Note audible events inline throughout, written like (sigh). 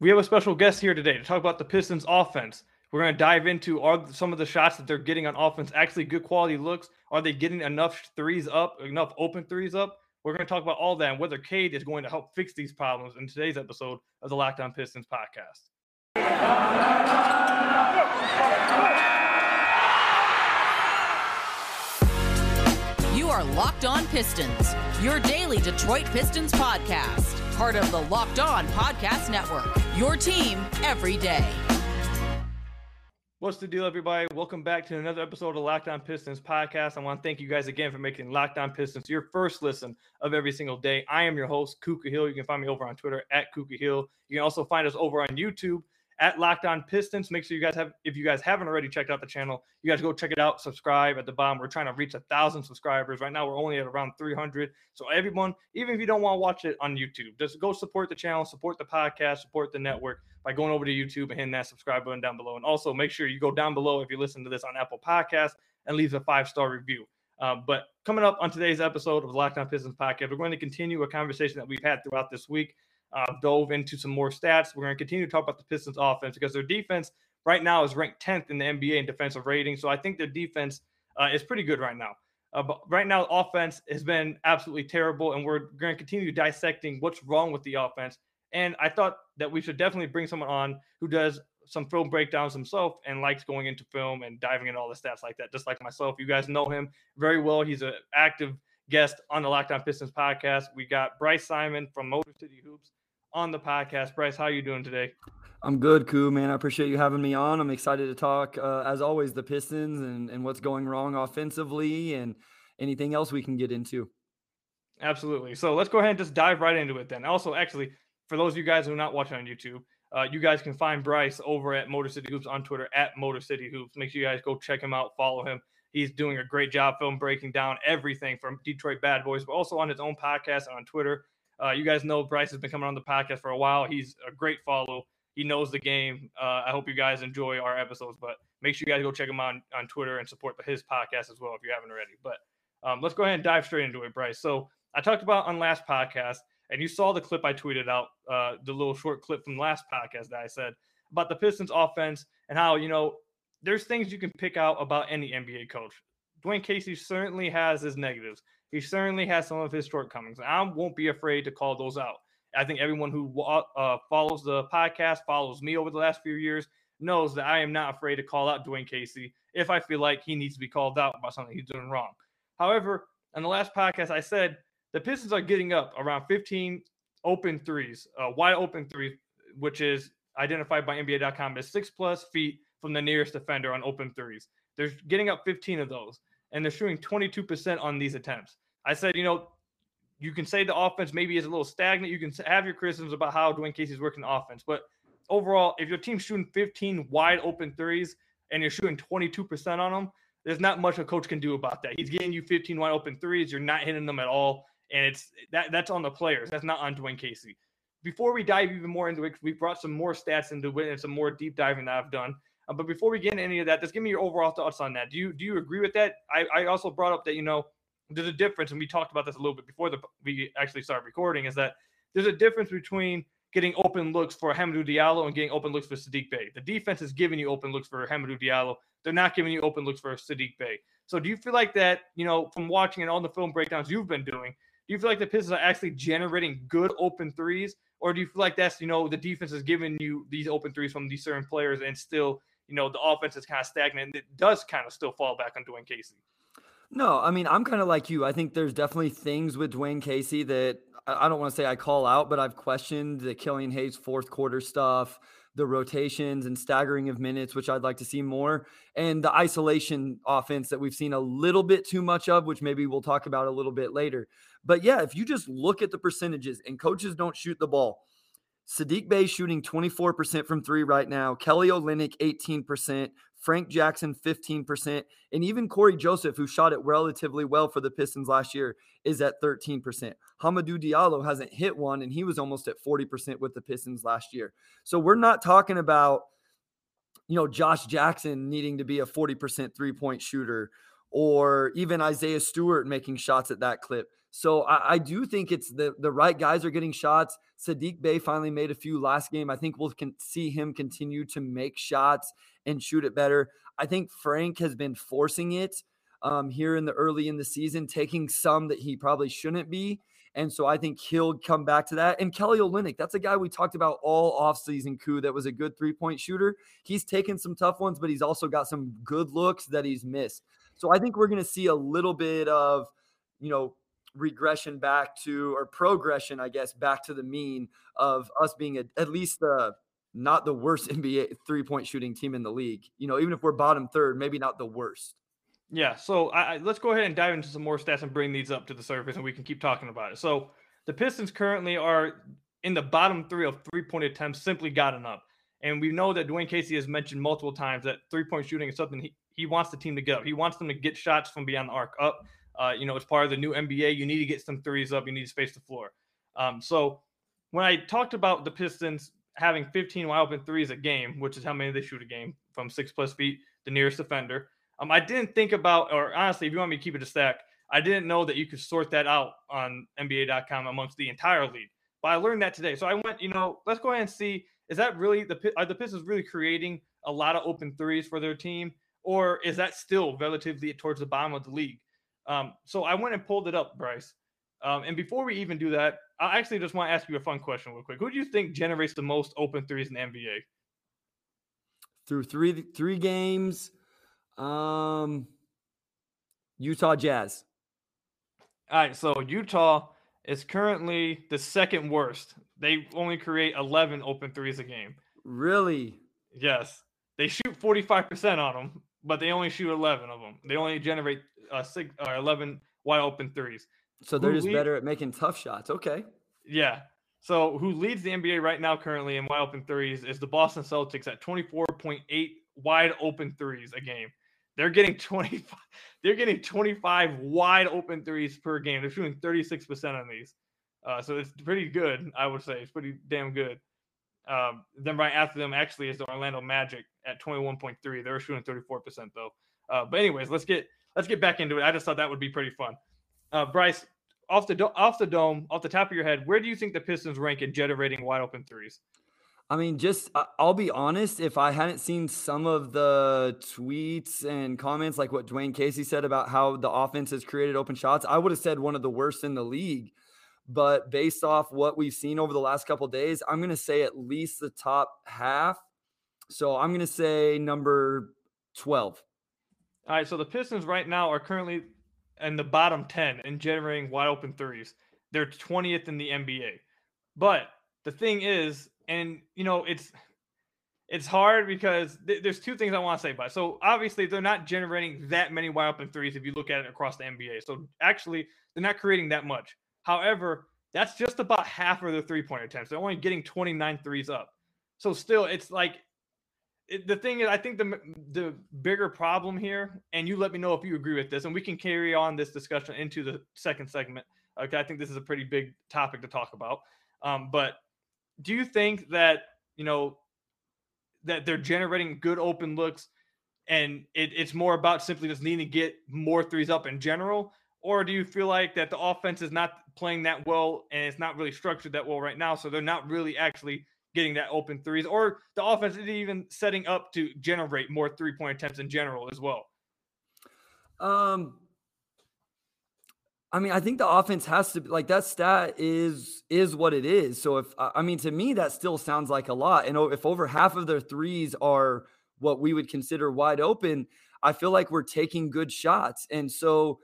We have a special guest here today to talk about the Pistons offense. We're going to dive into are some of the shots that they're getting on offense actually good quality looks? Are they getting enough threes up, enough open threes up? We're going to talk about all that and whether Cade is going to help fix these problems in today's episode of the Locked On Pistons podcast. You are Locked On Pistons, your daily Detroit Pistons podcast, part of the Locked On Podcast Network. Your team every day. What's the deal, everybody? Welcome back to another episode of Locked On Pistons podcast. I want to thank you guys again for making Locked On Pistons your first listen of every single day. I am your host, Ku Khahil. You can find me over on Twitter at Ku Khahil. You can also find us over on YouTube at Locked On Pistons. Make sure you guys have, if you guys haven't already checked out the channel, you guys go check it out. Subscribe at the bottom. We're trying to reach a thousand subscribers right now. We're only at around 300. So everyone, even if you don't want to watch it on YouTube, just go support the channel, support the podcast, support the network by going over to YouTube and hitting that subscribe button down below. And also make sure you go down below if you listen to this on Apple Podcast and leave a five star review. Um, but coming up on today's episode of the Locked On Pistons podcast, we're going to continue a conversation that we've had throughout this week uh, dove into some more stats. We're going to continue to talk about the Pistons offense because their defense right now is ranked 10th in the NBA in defensive rating. So I think their defense uh, is pretty good right now. Uh, but right now, offense has been absolutely terrible, and we're going to continue dissecting what's wrong with the offense. And I thought that we should definitely bring someone on who does some film breakdowns himself and likes going into film and diving into all the stats like that, just like myself. You guys know him very well. He's an active guest on the Locked On Pistons podcast. We got Bryce Simon from Motor City Hoops on the podcast. Bryce, how are you doing today? I'm good, Ku, man. I appreciate you having me on. I'm excited to talk, uh, as always, the Pistons and, and what's going wrong offensively and anything else we can get into. Absolutely. So let's go ahead and just dive right into it then. Also, actually, for those of you guys who are not watching on YouTube, uh, you guys can find Bryce over at Motor City Hoops on Twitter at Motor City Hoops. Make sure you guys go check him out, follow him. He's doing a great job film breaking down everything from Detroit Bad Boys, but also on his own podcast and on Twitter. Uh, you guys know Bryce has been coming on the podcast for a while. He's a great follow. He knows the game. Uh, I hope you guys enjoy our episodes, but make sure you guys go check him out on, on Twitter and support his podcast as well if you haven't already. But um, let's go ahead and dive straight into it, Bryce. So I talked about on last podcast, and you saw the clip I tweeted out, uh, the little short clip from last podcast that I said about the Pistons offense and how, you know, there's things you can pick out about any NBA coach. Dwane Casey certainly has his negatives. He certainly has some of his shortcomings. I won't be afraid to call those out. I think everyone who uh, follows the podcast, follows me over the last few years, knows that I am not afraid to call out Dwane Casey if I feel like he needs to be called out about something he's doing wrong. However, on the last podcast, I said the Pistons are getting up around 15 open threes, uh, wide open threes, which is identified by NBA.com as six plus feet from the nearest defender on open threes. They're getting up 15 of those, and they're shooting 22% on these attempts. I said, you know, you can say the offense maybe is a little stagnant. You can have your criticisms about how Dwane Casey's working the offense, but overall, if your team's shooting 15 wide open threes and you're shooting 22% on them, there's not much a coach can do about that. He's getting you 15 wide open threes. You're not hitting them at all, and it's that that's on the players. That's not on Dwane Casey. Before we dive even more into it, we brought some more stats into it and some more deep diving that I've done. Uh, but before we get into any of that, just give me your overall thoughts on that. Do you do you agree with that? I, I also brought up that you know there's a difference, and we talked about this a little bit before the we actually started recording, is that there's a difference between getting open looks for Hamidou Diallo and getting open looks for Saddiq Bey. The defense is giving you open looks for Hamidou Diallo. They're not giving you open looks for Saddiq Bey. So do you feel like that, you know, from watching and all the film breakdowns you've been doing, do you feel like the Pistons are actually generating good open threes? Or do you feel like that's, you know, the defense is giving you these open threes from these certain players and still, you know, the offense is kind of stagnant and it does kind of still fall back on Dwane Casey? No, I mean, I'm kind of like you. I think there's definitely things with Dwane Casey that I don't want to say I call out, but I've questioned the Killian Hayes fourth quarter stuff, the rotations and staggering of minutes, which I'd like to see more, and the isolation offense that we've seen a little bit too much of, which maybe we'll talk about a little bit later. But yeah, if you just look at the percentages and coaches don't shoot the ball, Saddiq Bey shooting 24% from three right now. Kelly Olynyk 18%. Frank Jackson 15%. And even Cory Joseph, who shot it relatively well for the Pistons last year, is at 13%. Hamidou Diallo hasn't hit one, and he was almost at 40% with the Pistons last year. So we're not talking about, you know, Josh Jackson needing to be a 40% three point shooter or even Isaiah Stewart making shots at that clip. So I, I, do think it's the the right guys are getting shots. Saddiq Bey finally made a few last game. I think we'll see him continue to make shots and shoot it better. I think Frank has been forcing it um, here in the early in the season, taking some that he probably shouldn't be. And so I think he'll come back to that. And Kelly Olynyk, that's a guy we talked about all offseason, Ku, that was a good three point shooter. He's taken some tough ones, but he's also got some good looks that he's missed. So I think we're going to see a little bit of, you know, regression back to, or progression, I guess, back to the mean of us being a, at least the not the worst (laughs) NBA three point shooting team in the league. You know, even if we're bottom third, maybe not the worst. Yeah. So I, I, let's go ahead and dive into some more stats and bring these up to the surface, and we can keep talking about it. So the Pistons currently are in the bottom three of three point attempts, simply gotten up. And we know that Dwane Casey has mentioned multiple times that three point shooting is something he, he wants the team to get up. He wants them to get shots from beyond the arc up. Uh, you know, as part of the new NBA, you need to get some threes up. You need to space the floor. Um, so when I talked about the Pistons having 15 wide open threes a game, which is how many they shoot a game from six plus feet, the nearest defender. Um, I didn't think about, or honestly, if you want me to keep it a stack, I didn't know that you could sort that out on NBA.com amongst the entire league. But I learned that today. So I went, you know, let's go ahead and see is that really the are the Pistons really creating a lot of open threes for their team, or is that still relatively towards the bottom of the league? Um, so I went and pulled it up, Bryce. Um, and before we even do that, I actually just want to ask you a fun question real quick. Who do you think generates the most open threes in the NBA? Through three three games, um, Utah Jazz. All right, so Utah is currently the second worst. They only create 11 open threes a game. Really? Yes. They shoot 45% on them, but they only shoot 11 of them. They only generate uh, six or 11 wide open threes. So they're who just lead- better at making tough shots. Okay. Yeah. So who leads the NBA right now currently in wide open threes is the Boston Celtics at 24.8 wide open threes a game. They're getting 25 (laughs) they're getting 25 wide open threes per game. They're shooting 36% on these. Uh, so it's pretty good, I would say. It's pretty damn good. Um, then right after them actually is the Orlando Magic at 21.3. They're shooting 34% though. Uh, but anyways, let's get let's get back into it. I just thought that would be pretty fun. Uh, Bryce, off the off the dome, off the top of your head, where do you think the Pistons rank in generating wide open threes? I mean, just I'll be honest, if I hadn't seen some of the tweets and comments like what Dwane Casey said about how the offense has created open shots, I would have said one of the worst in the league. But based off what we've seen over the last couple days, I'm going to say at least the top half. So I'm going to say number 12. All right, so the Pistons right now are currently in the bottom 10 in generating wide open threes. They're 20th in the NBA. But the thing is, and you know, it's it's hard because th- there's two things I want to say about it. So obviously they're not generating that many wide open threes if you look at it across the NBA. So actually they're not creating that much. However, that's just about half of their three point attempts. They're only getting 29 threes up. So still, it's like the thing is, I think the the bigger problem here, and you let me know if you agree with this, and we can carry on this discussion into the second segment. Okay, I think this is a pretty big topic to talk about. Um, but do you think that you know that they're generating good open looks, and it, it's more about simply just needing to get more threes up in general, or do you feel like that the offense is not playing that well and it's not really structured that well right now, so they're not really actually getting that open threes, or the offense is even setting up to generate more three point attempts in general as well? Um, I mean, I think the offense has to be like that stat is is what it is. So if I mean to me that still sounds like a lot. And if over half of their threes are what we would consider wide open, I feel like we're taking good shots. And so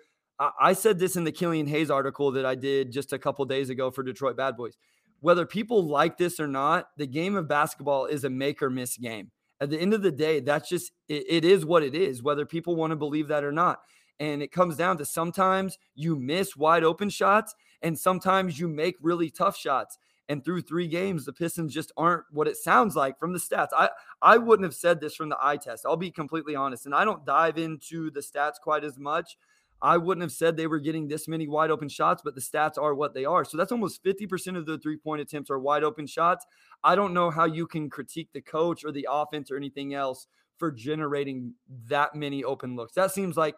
I said this in the Killian Hayes article that I did just a couple days ago for Detroit Bad Boys whether people like this or not, the game of basketball is a make or miss game. At the end of the day, that's just it, it is what it is, whether people want to believe that or not. And it comes down to sometimes you miss wide open shots and sometimes you make really tough shots. And through three games, the Pistons just aren't what it sounds like from the stats. I, I wouldn't have said this from the eye test. I'll be completely honest. And I don't dive into the stats quite as much I wouldn't have said they were getting this many wide open shots, but the stats are what they are. So that's almost 50% of the three point attempts are wide open shots. I don't know how you can critique the coach or the offense or anything else for generating that many open looks. That seems like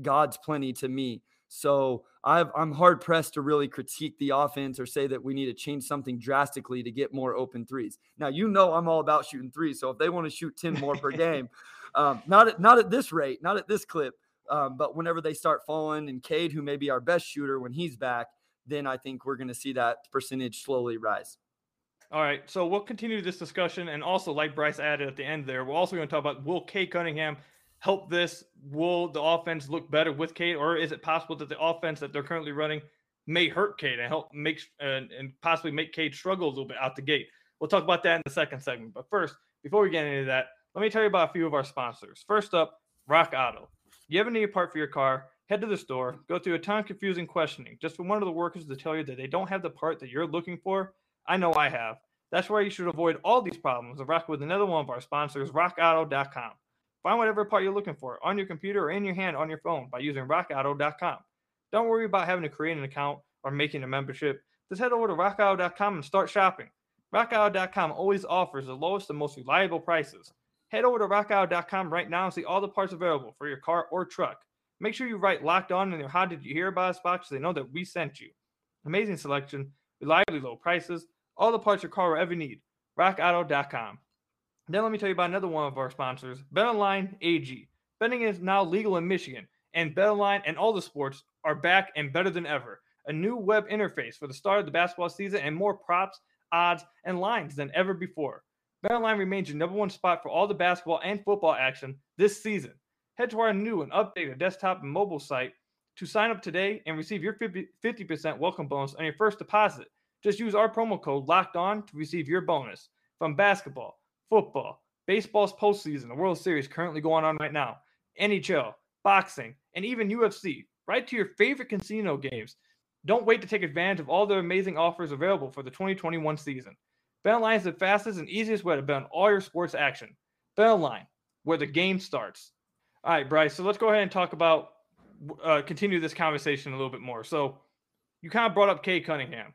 God's plenty to me. So i am hard pressed to really critique the offense or say that we need to change something drastically to get more open threes. Now, you know, I'm all about shooting threes. So if they want to shoot 10 more per (laughs) game, um, not, at, not at this rate, not at this clip, um, but whenever they start falling and Cade, who may be our best shooter when he's back, then I think we're going to see that percentage slowly rise. All right, so we'll continue this discussion, and also, like Bryce added at the end there, we're also going to talk about will Cade Cunningham help this? Will the offense look better with Cade, or is it possible that the offense that they're currently running may hurt Cade and help make and, and possibly make Cade struggle a little bit out the gate? We'll talk about that in the second segment. But first, before we get into that, let me tell you about a few of our sponsors. First up, Rock Auto. You ever need a part for your car? Head to the store, mm. go through a ton of confusing questioning just for one of the workers to tell you that they don't have the part that you're looking for I know I have. That's why you should avoid all these problems and rock with another one of our sponsors, rockauto.com. Find whatever part you're looking for on your computer or in your hand on your phone by using rockauto.com. Don't worry about having to create an account or making a membership. Just head over to rockauto.com and start shopping. Rockauto.com always offers the lowest and most reliable prices. Head over to rockauto.com right now and see all the parts available for your car or truck. Make sure you write locked on in your How Did You Hear About Us box so they know that we sent you. Amazing selection, reliably low prices, all the parts your car will ever need. RockAuto.com. Then let me tell you about another one of our sponsors, BetOnline AG. Betting is now legal in Michigan, and BetOnline and all the sports are back and better than ever. A new web interface for the start of the basketball season and more props, odds, and lines than ever before. BetOnline remains your number one spot for all the basketball and football action this season. Head to our new and updated desktop and mobile site to sign up today and receive your 50% welcome bonus on your first deposit. Just use our promo code locked on to receive your bonus from basketball, football, baseball's postseason, the World Series currently going on right now, NHL, boxing, and even UFC, right to your favorite casino games. Don't wait to take advantage of all the amazing offers available for the 2021 season. BetOnline is the fastest and easiest way to bet on all your sports action. BetOnline, where the game starts. All right, Bryce. So let's go ahead and talk about uh, continue this conversation a little bit more. So you kind of brought up Cade Cunningham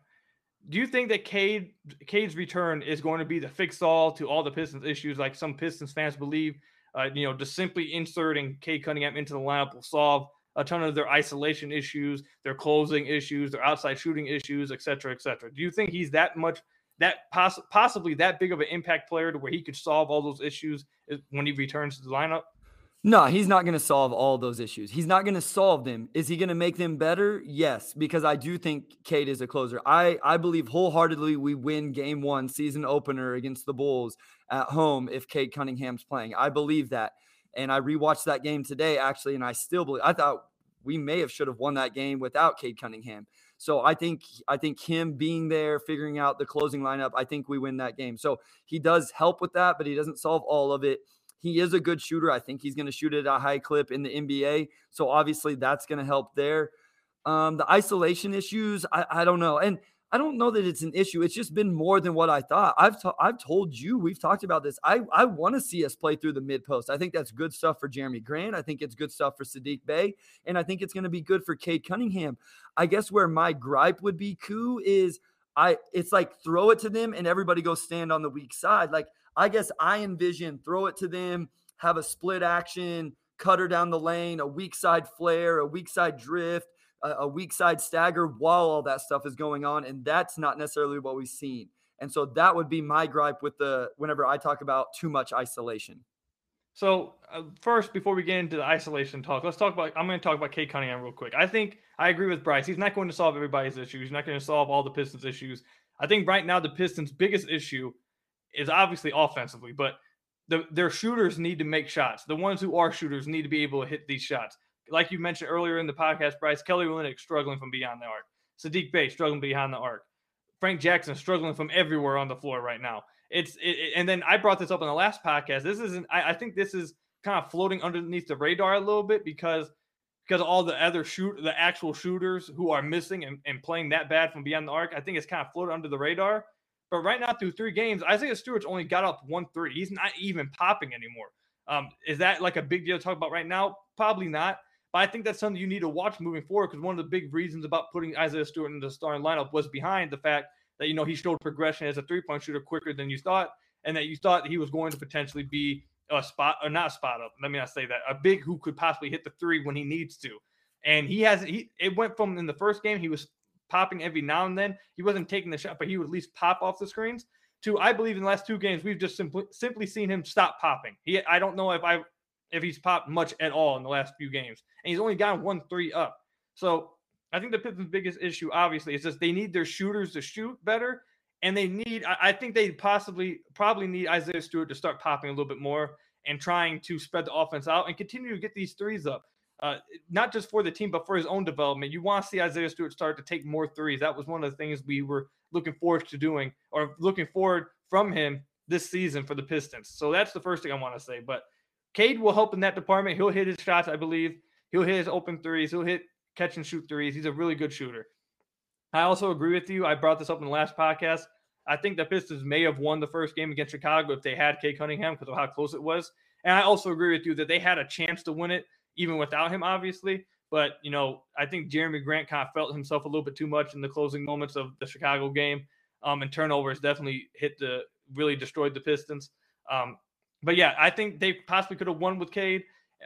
do you think that Cade Cade's return is going to be the fix all to all the Pistons issues, like some Pistons fans believe? Uh, you know, just simply inserting Cade Cunningham into the lineup will solve a ton of their isolation issues, their closing issues, their outside shooting issues, et cetera, et cetera. Do you think he's that much, that poss- possibly that big of an impact player to where he could solve all those issues when he returns to the lineup? No, he's not going to solve all those issues. He's not going to solve them. Is he going to make them better? Yes, because I do think Cade is a closer. I I believe wholeheartedly we win game 1 season opener against the Bulls at home if Cade Cunningham's playing. I believe that. And I rewatched that game today actually and I still believe I thought we may have should have won that game without Cade Cunningham. So I think I think him being there, figuring out the closing lineup, I think we win that game. So he does help with that, but he doesn't solve all of it. He is a good shooter. I think he's going to shoot at a high clip in the NBA. So obviously that's going to help there. Um, the isolation issues, I, I don't know. And I don't know that it's an issue. It's just been more than what I thought. I've I've told you, we've talked about this. I I want to see us play through the mid post. I think that's good stuff for Jerami Grant. I think it's good stuff for Saddiq Bey, and I think it's going to be good for Cade Cunningham. I guess where my gripe would be, Ku, is I it's like throw it to them and everybody go stand on the weak side. Like I guess I envision throw it to them, have a split action, cutter down the lane, a weak side flare, a weak side drift, a, a weak side stagger while all that stuff is going on. And that's not necessarily what we've seen. And so that would be my gripe with the whenever I talk about too much isolation. So uh, first, before we get into the isolation talk, let's talk about. I'm going to talk about Cade Cunningham real quick. I think I agree with Bryce. He's not going to solve everybody's issues. He's not going to solve all the Pistons' issues. I think right now the Pistons' biggest issue is obviously offensively, but the, their shooters need to make shots. The ones who are shooters need to be able to hit these shots. Like you mentioned earlier in the podcast, Bryce Kelly Olynyk struggling from beyond the arc. Saddiq Bey struggling behind the arc. Frank Jackson struggling from everywhere on the floor right now. It's it, and then I brought this up in the last podcast. This isn't. I, I think this is kind of floating underneath the radar a little bit because because all the other shoot the actual shooters who are missing and, and playing that bad from beyond the arc. I think it's kind of floated under the radar. But right now, through three games, Isaiah Stewart's only got up one three. He's not even popping anymore. Um, is that like a big deal to talk about right now? Probably not. But I think that's something you need to watch moving forward because one of the big reasons about putting Isaiah Stewart in the starting lineup was behind the fact that you know he showed progression as a three point shooter quicker than you thought, and that you thought he was going to potentially be a spot or not a spot up. Let me not say that a big who could possibly hit the three when he needs to. And he has he it went from in the first game he was popping every now and then. He wasn't taking the shot, but he would at least pop off the screens. To I believe in the last two games we've just simply simply seen him stop popping. He I don't know if I if he's popped much at all in the last few games, and he's only gotten one three up. So I think the Pistons' biggest issue, obviously, is just they need their shooters to shoot better, and they need. I, think they possibly probably need Isaiah Stewart to start popping a little bit more and trying to spread the offense out and continue to get these threes up. Uh, not just for the team, but for his own development. You want to see Isaiah Stewart start to take more threes. That was one of the things we were looking forward to doing or looking forward from him this season for the Pistons. So that's the first thing I want to say. But Cade will help in that department. He'll hit his shots, I believe. He'll hit his open threes. He'll hit catch and shoot threes. He's a really good shooter. I also agree with you. I brought this up in the last podcast. I think the Pistons may have won the first game against Chicago if they had Cade Cunningham because of how close it was. And I also agree with you that they had a chance to win it even without him, obviously. But, you know, I think Jerami Grant kind of felt himself a little bit too much in the closing moments of the Chicago game. Um, and turnovers definitely hit the really destroyed the Pistons. Um, but yeah, I think they possibly could have won with Cade.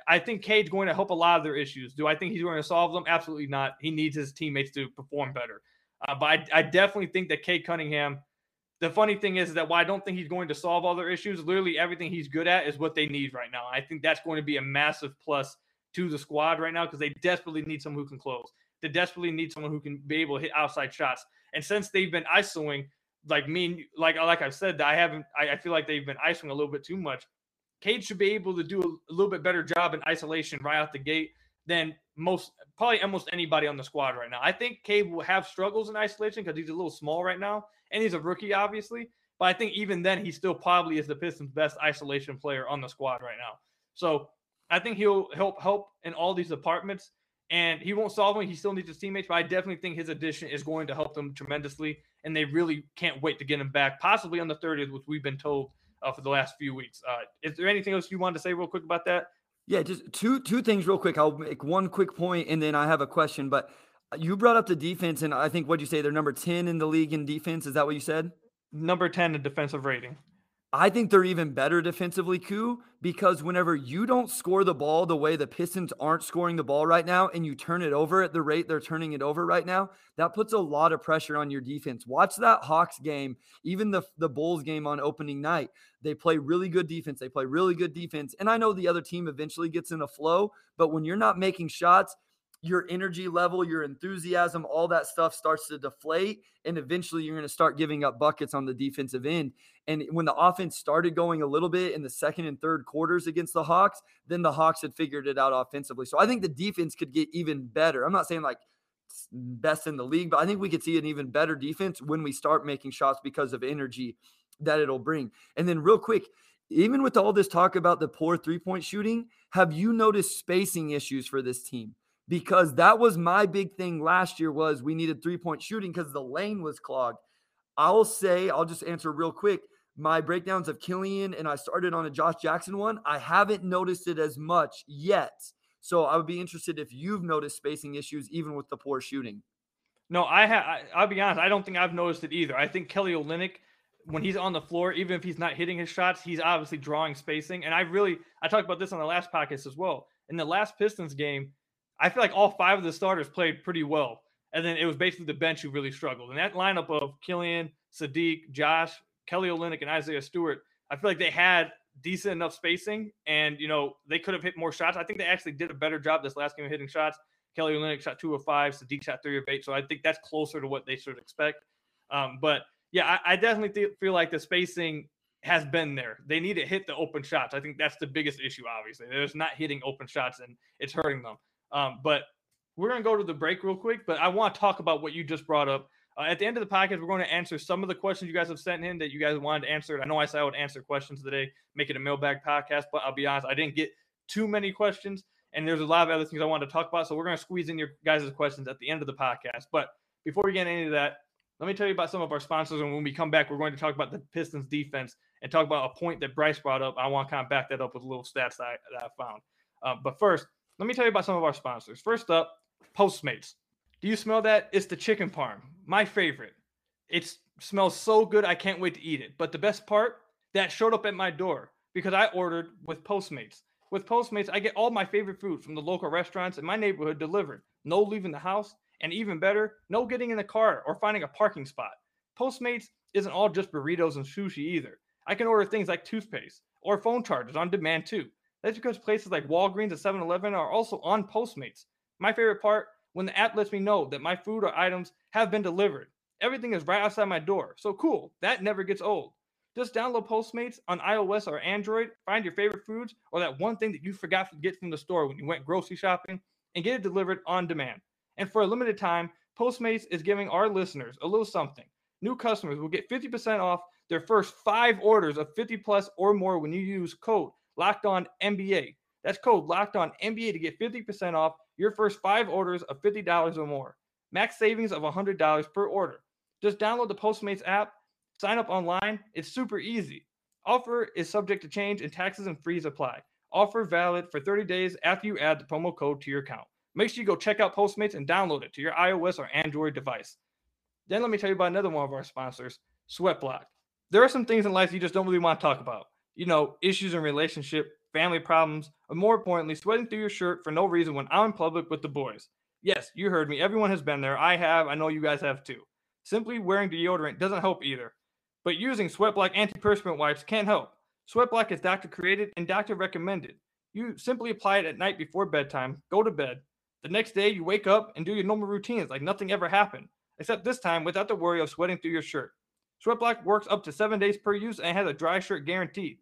I think Cade's going to help a lot of their issues. Do I think he's going to solve them? Absolutely not. He needs his teammates to perform better. Uh, but I, I, definitely think that Cade Cunningham. The funny thing is that while I don't think he's going to solve all their issues, literally everything he's good at is what they need right now. I think that's going to be a massive plus to the squad right now because they desperately need someone who can close. They desperately need someone who can be able to hit outside shots. And since they've been isoing, like me, like uh, like I've said, I haven't. I, I feel like they've been isoing a little bit too much. Cade should be able to do a, a, little bit better job in isolation right out the gate than most, probably almost anybody on the squad right now. I think Cade will have struggles in isolation because he's a little small right now, and he's a rookie, obviously. But I think even then, he still probably is the Pistons' best isolation player on the squad right now. So I think he'll help help in all these departments. And he won't solve them. He still needs his teammates, but I definitely think his addition is going to help them tremendously. And they really can't wait to get him back, possibly on the 30th, which we've been told uh, for the last few weeks. Uh, is there anything else you wanted to say real quick about that? Yeah, just two two things real quick. I'll make one quick point and then I have a question. But you brought up the defense, and I think what you say they're number 10 in the league in defense. Is that what you said? Number 10 in defensive rating. I think they're even better defensively, Ku, because whenever you don't score the ball the way the Pistons aren't scoring the ball right now, and you turn it over at the rate they're turning it over right now, that puts a lot of pressure on your defense. Watch that Hawks game, even the, the Bulls game on opening night. They play really good defense. They play really good defense. And I know the other team eventually gets in a flow, but when you're not making shots, your energy level, your enthusiasm, all that stuff starts to deflate. And eventually you're going to start giving up buckets on the defensive end. And when the offense started going a little bit in the second and third quarters against the Hawks, then the Hawks had figured it out offensively. So I think the defense could get even better. I'm not saying like best in the league, but I think we could see an even better defense when we start making shots because of energy that it'll bring. And then, real quick, even with all this talk about the poor three point shooting, have you noticed spacing issues for this team? Because that was my big thing last year was we needed three point shooting because the lane was clogged. I'll say, I'll just answer real quick. My breakdowns of Killian and I started on a Josh Jackson one. I haven't noticed it as much yet. So I would be interested if you've noticed spacing issues even with the poor shooting. No, I have. I'll be honest. I don't think I've noticed it either. I think Kelly Olynyk, when he's on the floor, even if he's not hitting his shots, he's obviously drawing spacing. And I really, I talked about this on the last podcast as well. In the last Pistons game, I feel like all five of the starters played pretty well. And then it was basically the bench who really struggled. And that lineup of Killian, Saddiq, Josh, Kelly Olynyk, and Isaiah Stewart, I feel like they had decent enough spacing and, you know, they could have hit more shots. I think they actually did a better job this last game of hitting shots. Kelly Olynyk shot two of five, Saddiq shot three of eight. So I think that's closer to what they should expect. Um, but yeah, I, I definitely th- feel like the spacing has been there. They need to hit the open shots. I think that's the biggest issue, obviously. They're just not hitting open shots and it's hurting them. Um, but we're going to go to the break real quick, but I want to talk about what you just brought up. Uh, at the end of the podcast, we're going to answer some of the questions you guys have sent in that you guys wanted to answer. I know I said I would answer questions today, make it a mailbag podcast, but I'll be honest, I didn't get too many questions, and there's a lot of other things I wanted to talk about. So we're going to squeeze in your guys' questions at the end of the podcast. But before we get into that, let me tell you about some of our sponsors. And when we come back, we're going to talk about the Pistons defense and talk about a point that Bryce brought up. I want to kind of back that up with little stats that I, that I found. Uh, but first, let me tell you about some of our sponsors. First up, Postmates. Do you smell that? It's the chicken parm, my favorite. It smells so good, I can't wait to eat it. But the best part, that showed up at my door because I ordered with Postmates. With Postmates, I get all my favorite food from the local restaurants in my neighborhood delivered. No leaving the house, and even better, no getting in the car or finding a parking spot. Postmates isn't all just burritos and sushi either. I can order things like toothpaste or phone chargers on demand too. That's because places like Walgreens and 7 Eleven are also on Postmates. My favorite part when the app lets me know that my food or items have been delivered. Everything is right outside my door. So cool. That never gets old. Just download Postmates on iOS or Android, find your favorite foods or that one thing that you forgot to get from the store when you went grocery shopping, and get it delivered on demand. And for a limited time, Postmates is giving our listeners a little something. New customers will get 50% off their first five orders of 50 plus or more when you use code Locked On NBA. That's code Locked On NBA to get 50% off your first five orders of $50 or more. Max savings of $100 per order. Just download the Postmates app, sign up online. It's super easy. Offer is subject to change and taxes and fees apply. Offer valid for 30 days after you add the promo code to your account. Make sure you go check out Postmates and download it to your iOS or Android device. Then let me tell you about another one of our sponsors, Sweatblock. There are some things in life you just don't really want to talk about. You know, issues in relationship, family problems, or more importantly, sweating through your shirt for no reason when I'm in public with the boys. Yes, you heard me. Everyone has been there. I have. I know you guys have too. Simply wearing deodorant doesn't help either. But using Sweatblock antiperspirant wipes can help. Sweatblock is doctor created and doctor recommended. You simply apply it at night before bedtime, go to bed. The next day, you wake up and do your normal routines like nothing ever happened, except this time without the worry of sweating through your shirt. Sweatblock works up to seven days per use and has a dry shirt guaranteed.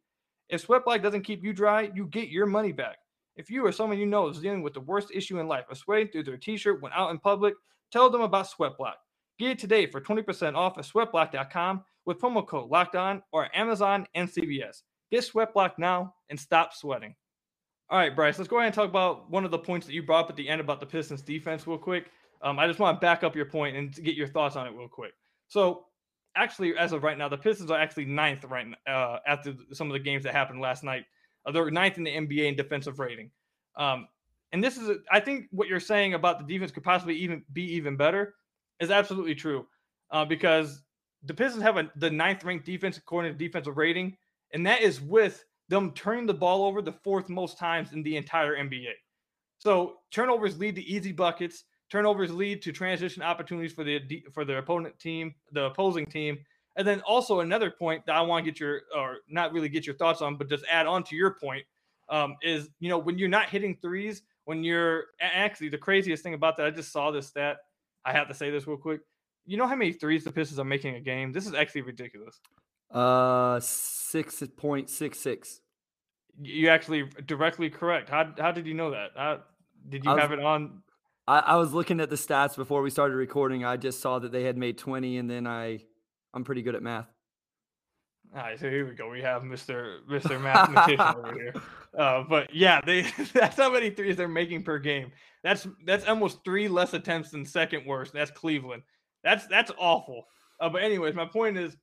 If Sweatblock doesn't keep you dry, you get your money back. If you or someone you know is dealing with the worst issue in life of sweating through their t-shirt when out in public, tell them about Sweatblock. Get it today for 20% off at sweatblock.com with promo code locked on or Amazon and CVS. Get Sweatblock now and stop sweating. All right, Bryce, let's go ahead and talk about one of the points that you brought up at the end about the Pistons defense real quick. Um, I just want to back up your point and get your thoughts on it real quick. So actually, as of right now, the Pistons are actually ninth right now, uh, after some of the games that happened last night. Uh, they're ninth in the NBA in defensive rating. Um, and this is, a, I think, what you're saying about the defense could possibly even be even better is absolutely true, uh, because the Pistons have a, the ninth ranked defense according to defensive rating, and that is with them turning the ball over the fourth most times in the entire NBA. So turnovers lead to easy buckets. Turnovers lead to transition opportunities for the for the opponent team, the opposing team. And then also another point that I want to get your or not really get your thoughts on, but just add on to your point um, is you know when you're not hitting threes, when you're actually the craziest thing about that, I just saw this stat. I have to say this real quick. You know how many threes the Pistons are making a game? This is actually ridiculous. Uh, six point six six. You actually directly correct. How how did you know that? How, did you was, have it on I, I was looking at the stats before we started recording. I just saw that they had made 20, and then I, I'm pretty good at math. All right, so here we go. We have Mr. Mr. (laughs) Mathematician over here. Uh, but yeah, they (laughs) that's how many threes they're making per game. That's that's almost three less attempts than second worst. That's Cleveland. That's that's awful. Uh, but anyways, my point is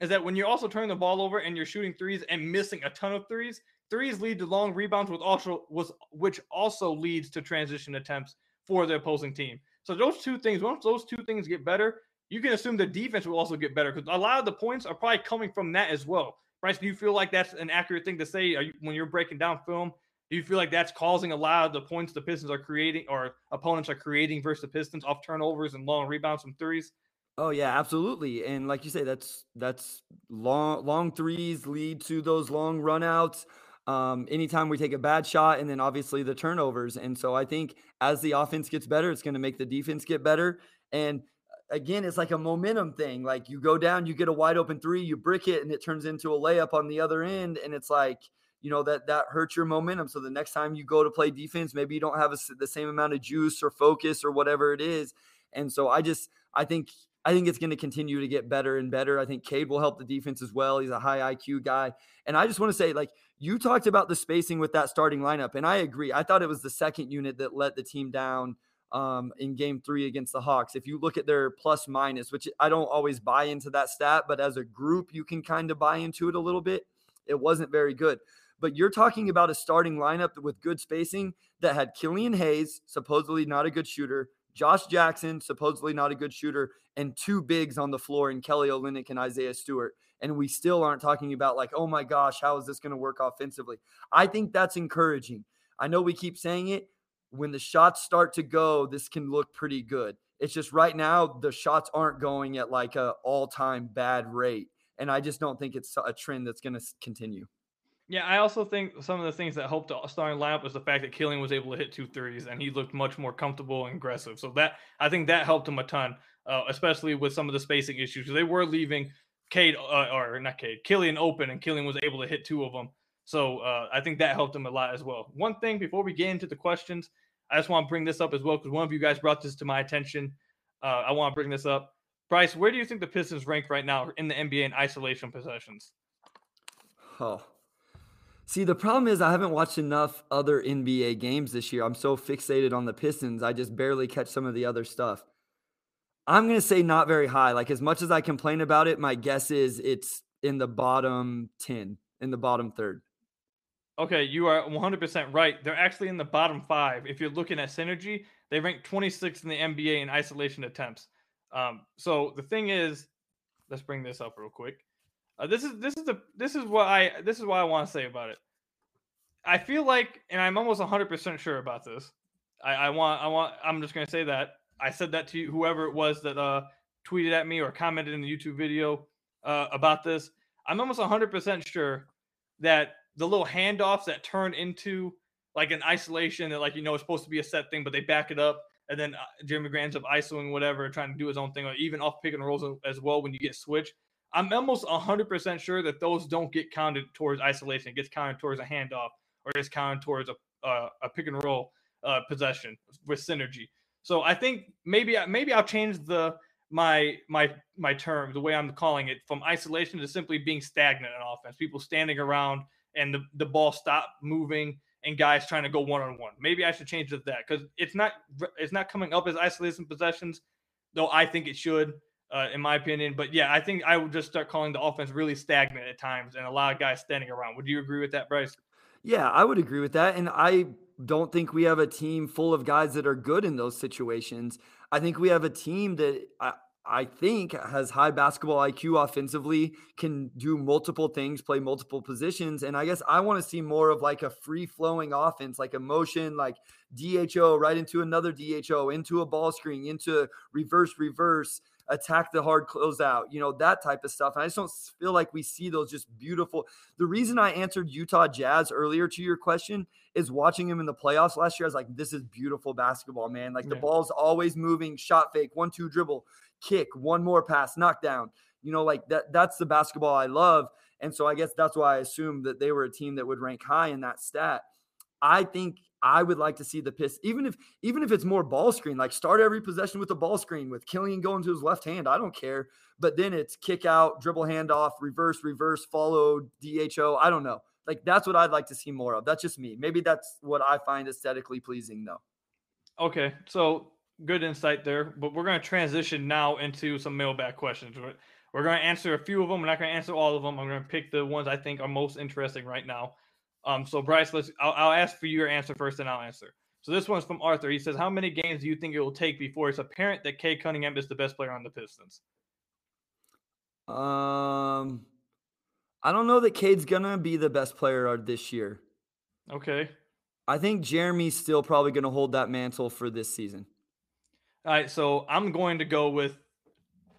is that when you're also turning the ball over and you're shooting threes and missing a ton of threes, threes lead to long rebounds, with also was which also leads to transition attempts for the opposing team. So those two things, once those two things get better, you can assume the defense will also get better because a lot of the points are probably coming from that as well. Bryce, do you feel like that's an accurate thing to say you, when you're breaking down film? Do you feel like that's causing a lot of the points the Pistons are creating or opponents are creating versus the Pistons off turnovers and long rebounds from threes? Oh yeah, absolutely. And like you say, that's that's long long threes lead to those long runouts um, anytime we take a bad shot, and then obviously the turnovers. And so I think as the offense gets better, it's going to make the defense get better. And uh, again, it's like a momentum thing. Like you go down, you get a wide open three, you brick it, and it turns into a layup on the other end, and it's like you know that that hurts your momentum. So the next time you go to play defense, maybe you don't have a, the same amount of juice or focus or whatever it is. And so I just I think I think it's going to continue to get better and better. I think Cade will help the defense as well. He's a high IQ guy. And I just want to say, like, you talked about the spacing with that starting lineup, and I agree. I thought it was the second unit that let the team down um, in game three against the Hawks. If you look at their plus minus, which I don't always buy into that stat, but as a group, you can kind of buy into it a little bit. It wasn't very good. But you're talking about a starting lineup with good spacing that had Killian Hayes, supposedly not a good shooter, Josh Jackson, supposedly not a good shooter, and two bigs on the floor in Kelly Olynyk and Isaiah Stewart. And we still aren't talking about, like, oh my gosh, how is this going to work offensively? I think that's encouraging. I know we keep saying it. When the shots start to go, this can look pretty good. It's just right now, the shots aren't going at like a all time bad rate. And I just don't think it's a trend that's going to continue. Yeah, I also think some of the things that helped the starting lineup was the fact that Killian was able to hit two threes and he looked much more comfortable and aggressive. So that I think that helped him a ton, uh, especially with some of the spacing issues. They were leaving Cade uh, or not Cade, Killian open, and Killian was able to hit two of them. So uh, I think that helped him a lot as well. One thing before we get into the questions, I just want to bring this up as well because one of you guys brought this to my attention. Uh, I want to bring this up. Bryce, where do you think the Pistons rank right now in the NBA in isolation possessions? Oh, See, the problem is I haven't watched enough other NBA games this year. I'm so fixated on the Pistons, I just barely catch some of the other stuff. I'm going to say not very high. Like as much as I complain about it, my guess is it's in the bottom 10, in the bottom third. Okay, you are 100% right. They're actually in the bottom 5. If you're looking at synergy, they rank 26 in the NBA in isolation attempts. Um, so the thing is, let's bring this up real quick. Uh, this is this is the this is what I this is what I want to say about it. I feel like, and I'm almost 100 percent sure about this. I, I want I want I'm just gonna say that I said that to you, whoever it was that uh tweeted at me or commented in the YouTube video uh, about this. I'm almost 100 percent sure that the little handoffs that turn into like an isolation that like you know it's supposed to be a set thing, but they back it up. And then Jeremy Jerami Grant's up isoing whatever, trying to do his own thing, or even off pick and rolls as well when you get switched. I'm almost 100% sure that those don't get counted towards isolation. It gets counted towards a handoff or it's counted towards a, uh, a pick and roll uh, possession with synergy. So I think maybe maybe I'll change the my my my term the way I'm calling it from isolation to simply being stagnant in offense. People standing around and the, the ball stop moving and guys trying to go one on one. Maybe I should change it to that because it's not it's not coming up as isolation possessions, though I think it should uh, in my opinion. But yeah, I think I would just start calling the offense really stagnant at times and a lot of guys standing around. Would you agree with that, Bryce? Yeah, I would agree with that. And I don't think we have a team full of guys that are good in those situations. I think we have a team that I, I think has high basketball IQ offensively, can do multiple things, play multiple positions. And I guess I want to see more of like a free flowing offense, like a motion, like DHO right into another DHO, into a ball screen, into reverse, reverse attack the hard closeout, you know, that type of stuff. And I just don't feel like we see those just beautiful. The reason I answered Utah Jazz earlier to your question is watching him in the playoffs last year. I was like, this is beautiful basketball, man. Like the ball's always moving, shot fake, one, two dribble, kick, one more pass, knockdown. You know, like that that's the basketball I love. And so I guess that's why I assumed that they were a team that would rank high in that stat. I think I would like to see the piss, even if even if it's more ball screen, like start every possession with a ball screen with Killian going to his left hand. I don't care. But then it's kick out, dribble handoff, reverse, reverse, follow, DHO. I don't know. Like that's what I'd like to see more of. That's just me. Maybe that's what I find aesthetically pleasing though. Okay. So good insight there. But we're going to transition now into some mailbag questions. We're going to answer a few of them. We're not going to answer all of them. I'm going to pick the ones I think are most interesting right now. Um, so Bryce, let's I'll, I'll ask for your answer first, and I'll answer. So this one's from Arthur. He says, "How many games do you think it will take before it's apparent that Cade Cunningham is the best player on the Pistons?" Um, I don't know that Cade's gonna be the best player this year. Okay. I think Jerami's still probably gonna hold that mantle for this season. All right, so I'm going to go with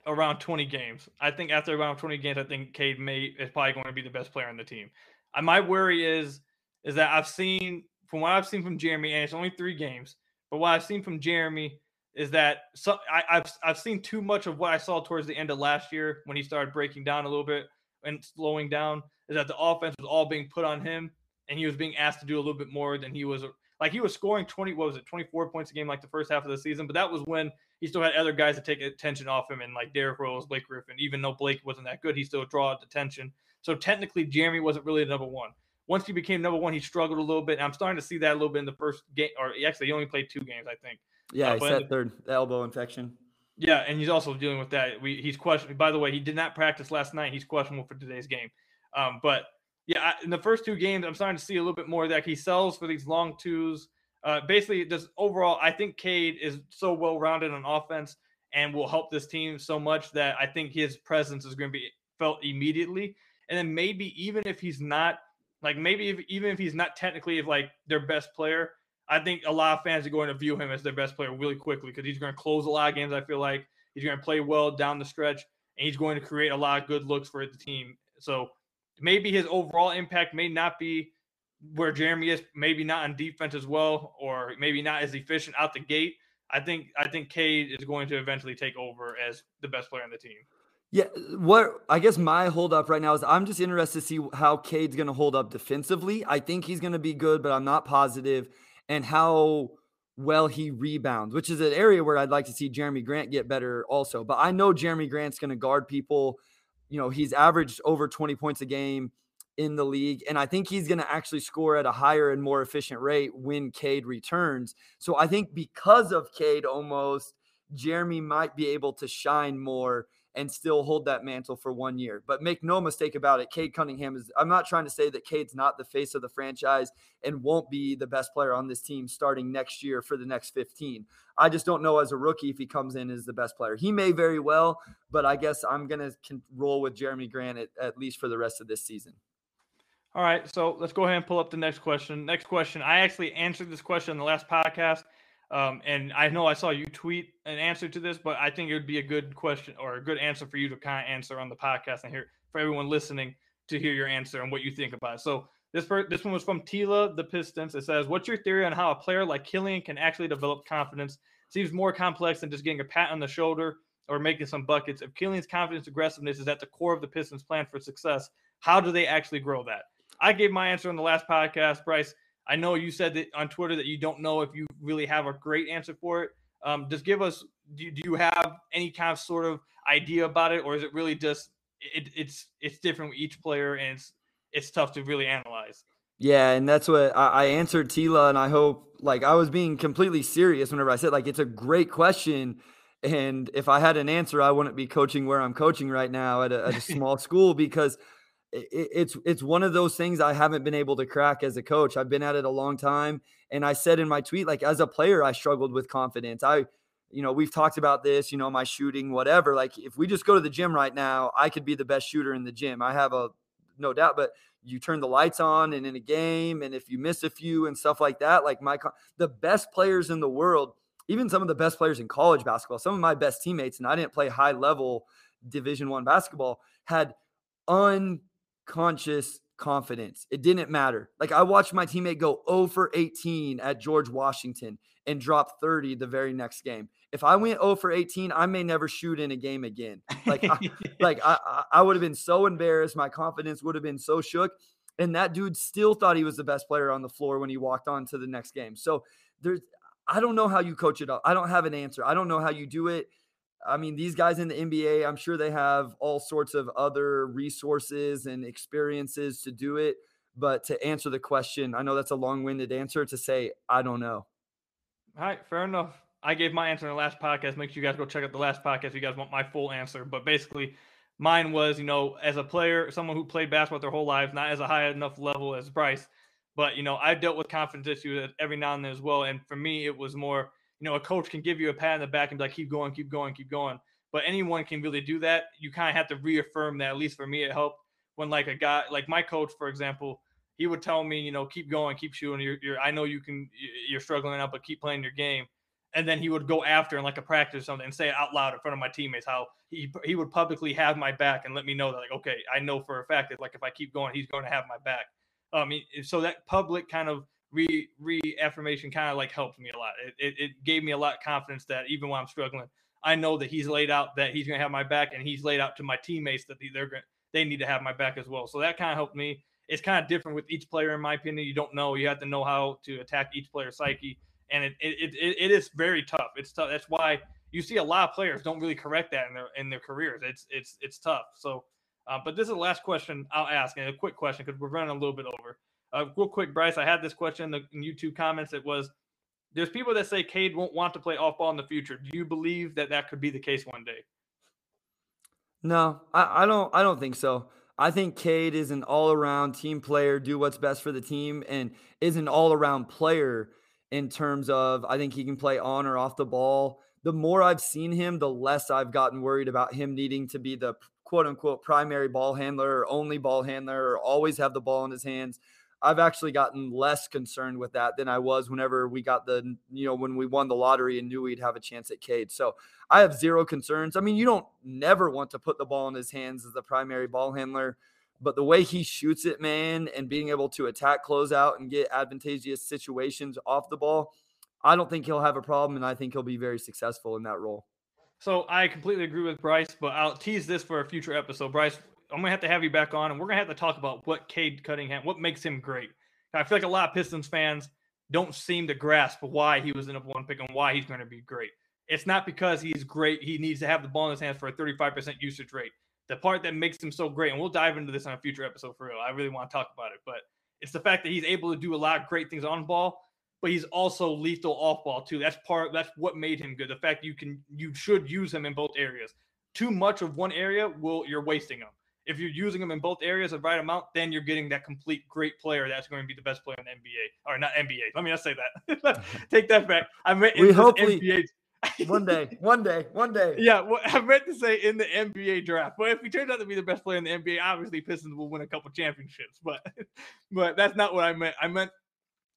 around 20 games. I think after around 20 games, I think Cade may is probably going to be the best player on the team Uh, my worry is is that I've seen from what I've seen from Jerami, and it's only three games, but what I've seen from Jerami is that so I, have I've seen too much of what I saw towards the end of last year when he started breaking down a little bit and slowing down. Is that the offense was all being put on him, and he was being asked to do a little bit more than he was. Like he was scoring twenty, what was it, twenty four points a game like the first half of the season, but that was when he still had other guys to take attention off him, and like Derrick Rose, Blake Griffin. Even though Blake wasn't that good, he still draw attention. So technically, Jerami wasn't really the number one. Once he became number one, he struggled a little bit. And I'm starting to see that a little bit in the first game, or actually, he only played two games, I think. Yeah, uh, he said third elbow infection. Yeah, and he's also dealing with that. We, he's questioned. By the way, he did not practice last night. He's questionable for today's game. Um, but yeah, I, in the first two games, I'm starting to see a little bit more that he sells for these long twos. Uh, basically, just overall, I think Cade is so well rounded on offense and will help this team so much that I think his presence is going to be felt immediately. And then maybe even if he's not like maybe if, even if he's not technically like their best player, I think a lot of fans are going to view him as their best player really quickly because he's going to close a lot of games. I feel like he's going to play well down the stretch and he's going to create a lot of good looks for the team. So maybe his overall impact may not be where Jerami is, maybe not on defense as well, or maybe not as efficient out the gate. I think I think Cade is going to eventually take over as the best player on the team. Yeah, what I guess my hold up right now is I'm just interested to see how Cade's going to hold up defensively. I think he's going to be good, but I'm not positive, and how well he rebounds, which is an area where I'd like to see Jerami Grant get better also. But I know Jerami Grant's going to guard people. You know, he's averaged over 20 points a game in the league. And I think he's going to actually score at a higher and more efficient rate when Cade returns. So I think because of Cade almost, Jerami might be able to shine more and still hold that mantle for one year. But make no mistake about it, Cade Cunningham is. I'm not trying to say that Cade's not the face of the franchise and won't be the best player on this team starting next year for the next 15. I just don't know as a rookie if he comes in as the best player. He may very well, but I guess I'm going to roll with Jerami Grant at, at least for the rest of this season. All right, so let's go ahead and pull up the next question. Next question. I actually answered this question in the last podcast, um, and I know I saw you tweet an answer to this, but I think it would be a good question or a good answer for you to kind of answer on the podcast and hear for everyone listening to hear your answer and what you think about it. So this per, this one was from Tila the Pistons. It says, "What's your theory on how a player like Killian can actually develop confidence? Seems more complex than just getting a pat on the shoulder." Or making some buckets. If Killian's confidence aggressiveness is at the core of the Pistons' plan for success, how do they actually grow that? I gave my answer on the last podcast, Bryce. I know you said that on Twitter that you don't know if you really have a great answer for it. Um, just give us. Do you, do you have any kind of sort of idea about it, or is it really just it, it's it's different with each player and it's it's tough to really analyze? Yeah, and that's what I, I answered Tila, and I hope like I was being completely serious whenever I said like it's a great question. And if I had an answer, I wouldn't be coaching where I'm coaching right now at a, at a (laughs) small school because it, it's it's one of those things I haven't been able to crack as a coach. I've been at it a long time, and I said in my tweet, like as a player, I struggled with confidence. I, you know, we've talked about this. You know, my shooting, whatever. Like if we just go to the gym right now, I could be the best shooter in the gym. I have a no doubt, but you turn the lights on and in a game, and if you miss a few and stuff like that, like my the best players in the world, even some of the best players in college basketball, some of my best teammates, and I didn't play high level Division One basketball, had un conscious confidence. It didn't matter. Like I watched my teammate go 0 for 18 at George Washington and drop 30 the very next game. If I went 0 for 18, I may never shoot in a game again. Like, I, (laughs) like I, I would have been so embarrassed. My confidence would have been so shook. And that dude still thought he was the best player on the floor when he walked on to the next game. So there's, I don't know how you coach it up. I don't have an answer. I don't know how you do it. I mean, these guys in the NBA, I'm sure they have all sorts of other resources and experiences to do it. But to answer the question, I know that's a long winded answer to say, I don't know. All right, fair enough. I gave my answer in the last podcast. Make sure you guys go check out the last podcast if you guys want my full answer. But basically, mine was, you know, as a player, someone who played basketball their whole life, not as a high enough level as Bryce, but you know, I've dealt with confidence issues every now and then as well. And for me, it was more you know, a coach can give you a pat in the back and be like, keep going, keep going, keep going. But anyone can really do that. You kind of have to reaffirm that. At least for me, it helped when like a guy, like my coach, for example, he would tell me, you know, keep going, keep shooting. You're, you're I know you can, you're struggling out, but keep playing your game. And then he would go after in like a practice or something and say it out loud in front of my teammates how he he would publicly have my back and let me know that like okay I know for a fact that like if I keep going he's going to have my back. I um, mean so that public kind of re reaffirmation kind of like helped me a lot. It, it, it gave me a lot of confidence that even when I'm struggling, I know that he's laid out that he's going to have my back, and he's laid out to my teammates that they're going they need to have my back as well. So that kind of helped me. It's kind of different with each player, in my opinion. You don't know. You have to know how to attack each player's psyche, and it it, it, it is very tough. It's tough. That's why you see a lot of players don't really correct that in their in their careers. It's it's it's tough. So, uh, but this is the last question I'll ask, and a quick question because we're running a little bit over. Uh, real quick, Bryce, I had this question in the in YouTube comments. It was there's people that say Cade won't want to play off ball in the future. Do you believe that that could be the case one day? No, I, I don't. I don't think so. I think Cade is an all around team player, do what's best for the team, and is an all around player. in terms of I think he can play on or off the ball. The more I've seen him, the less I've gotten worried about him needing to be the quote unquote primary ball handler or only ball handler or always have the ball in his hands. I've actually gotten less concerned with that than I was whenever we got the, you know, when we won the lottery and knew we'd have a chance at Cade. So I have zero concerns. I mean, you don't never want to put the ball in his hands as the primary ball handler, but the way he shoots it, man, and being able to attack closeout and get advantageous situations off the ball, I don't think he'll have a problem. And I think he'll be very successful in that role. So I completely agree with Bryce, but I'll tease this for a future episode. Bryce, I'm gonna have to have you back on, and we're gonna have to talk about what Cade Cunningham, what makes him great. I feel like a lot of Pistons fans don't seem to grasp why he was in a one pick and why he's going to be great. It's not because he's great. He needs to have the ball in his hands for a 35% usage rate. The part that makes him so great, and we'll dive into this on a future episode for real. I really want to talk about it, but it's the fact that he's able to do a lot of great things on ball, but he's also lethal off ball too. That's part. That's what made him good. The fact you can, you should use him in both areas. Too much of one area will you're wasting him if you're using them in both areas the right amount, then you're getting that complete great player that's going to be the best player in the NBA or not NBA. Let me not say that. (laughs) (laughs) Take that back. I meant we hopefully NBA. (laughs) one day, one day, one day. Yeah, well, I meant to say in the NBA draft. But if he turns out to be the best player in the NBA, obviously Pistons will win a couple championships. But but that's not what I meant. I meant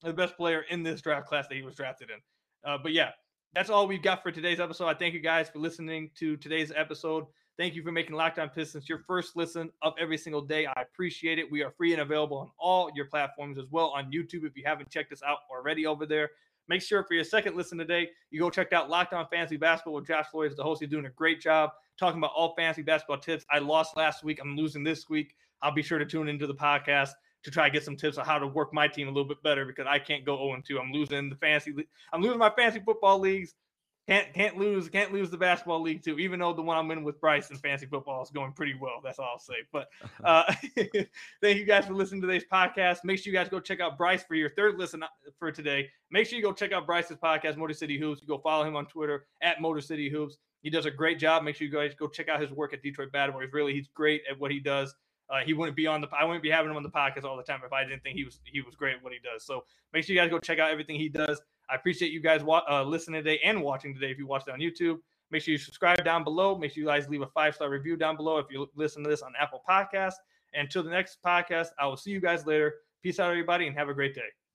the best player in this draft class that he was drafted in. Uh, but yeah, that's all we've got for today's episode. I thank you guys for listening to today's episode. Thank you for making Locked On Pistons your first listen of every single day. I appreciate it. We are free and available on all your platforms as well on YouTube if you haven't checked us out already over there. Make sure for your second listen today, you go check out Locked On Fantasy Basketball with Josh Lloyd, the host. He's doing a great job talking about all fantasy basketball tips. I lost last week. I'm losing this week. I'll be sure to tune into the podcast to try to get some tips on how to work my team a little bit better because I can't go 0 2. I'm losing the fantasy. I'm losing my fantasy football leagues. Can't can't lose can't lose the basketball league too. Even though the one I'm in with Bryce in fantasy football is going pretty well. That's all I'll say. But (laughs) uh, (laughs) thank you guys for listening to today's podcast. Make sure you guys go check out Bryce for your third listen uh, for today. Make sure you go check out Bryce's podcast, Motor City Hoops. You go follow him on Twitter at Motor City Hoops. He does a great job. Make sure you guys go check out his work at Detroit Bad Boys. He's really he's great at what he does. Uh, he wouldn't be on the I wouldn't be having him on the podcast all the time if I didn't think he was he was great at what he does. So make sure you guys go check out everything he does. I appreciate you guys wa- uh, listening today and watching today. If you watched it on YouTube, make sure you subscribe down below. Make sure you guys leave a five star review down below if you listen to this on Apple Podcasts. And until the next podcast, I will see you guys later. Peace out, everybody, and have a great day.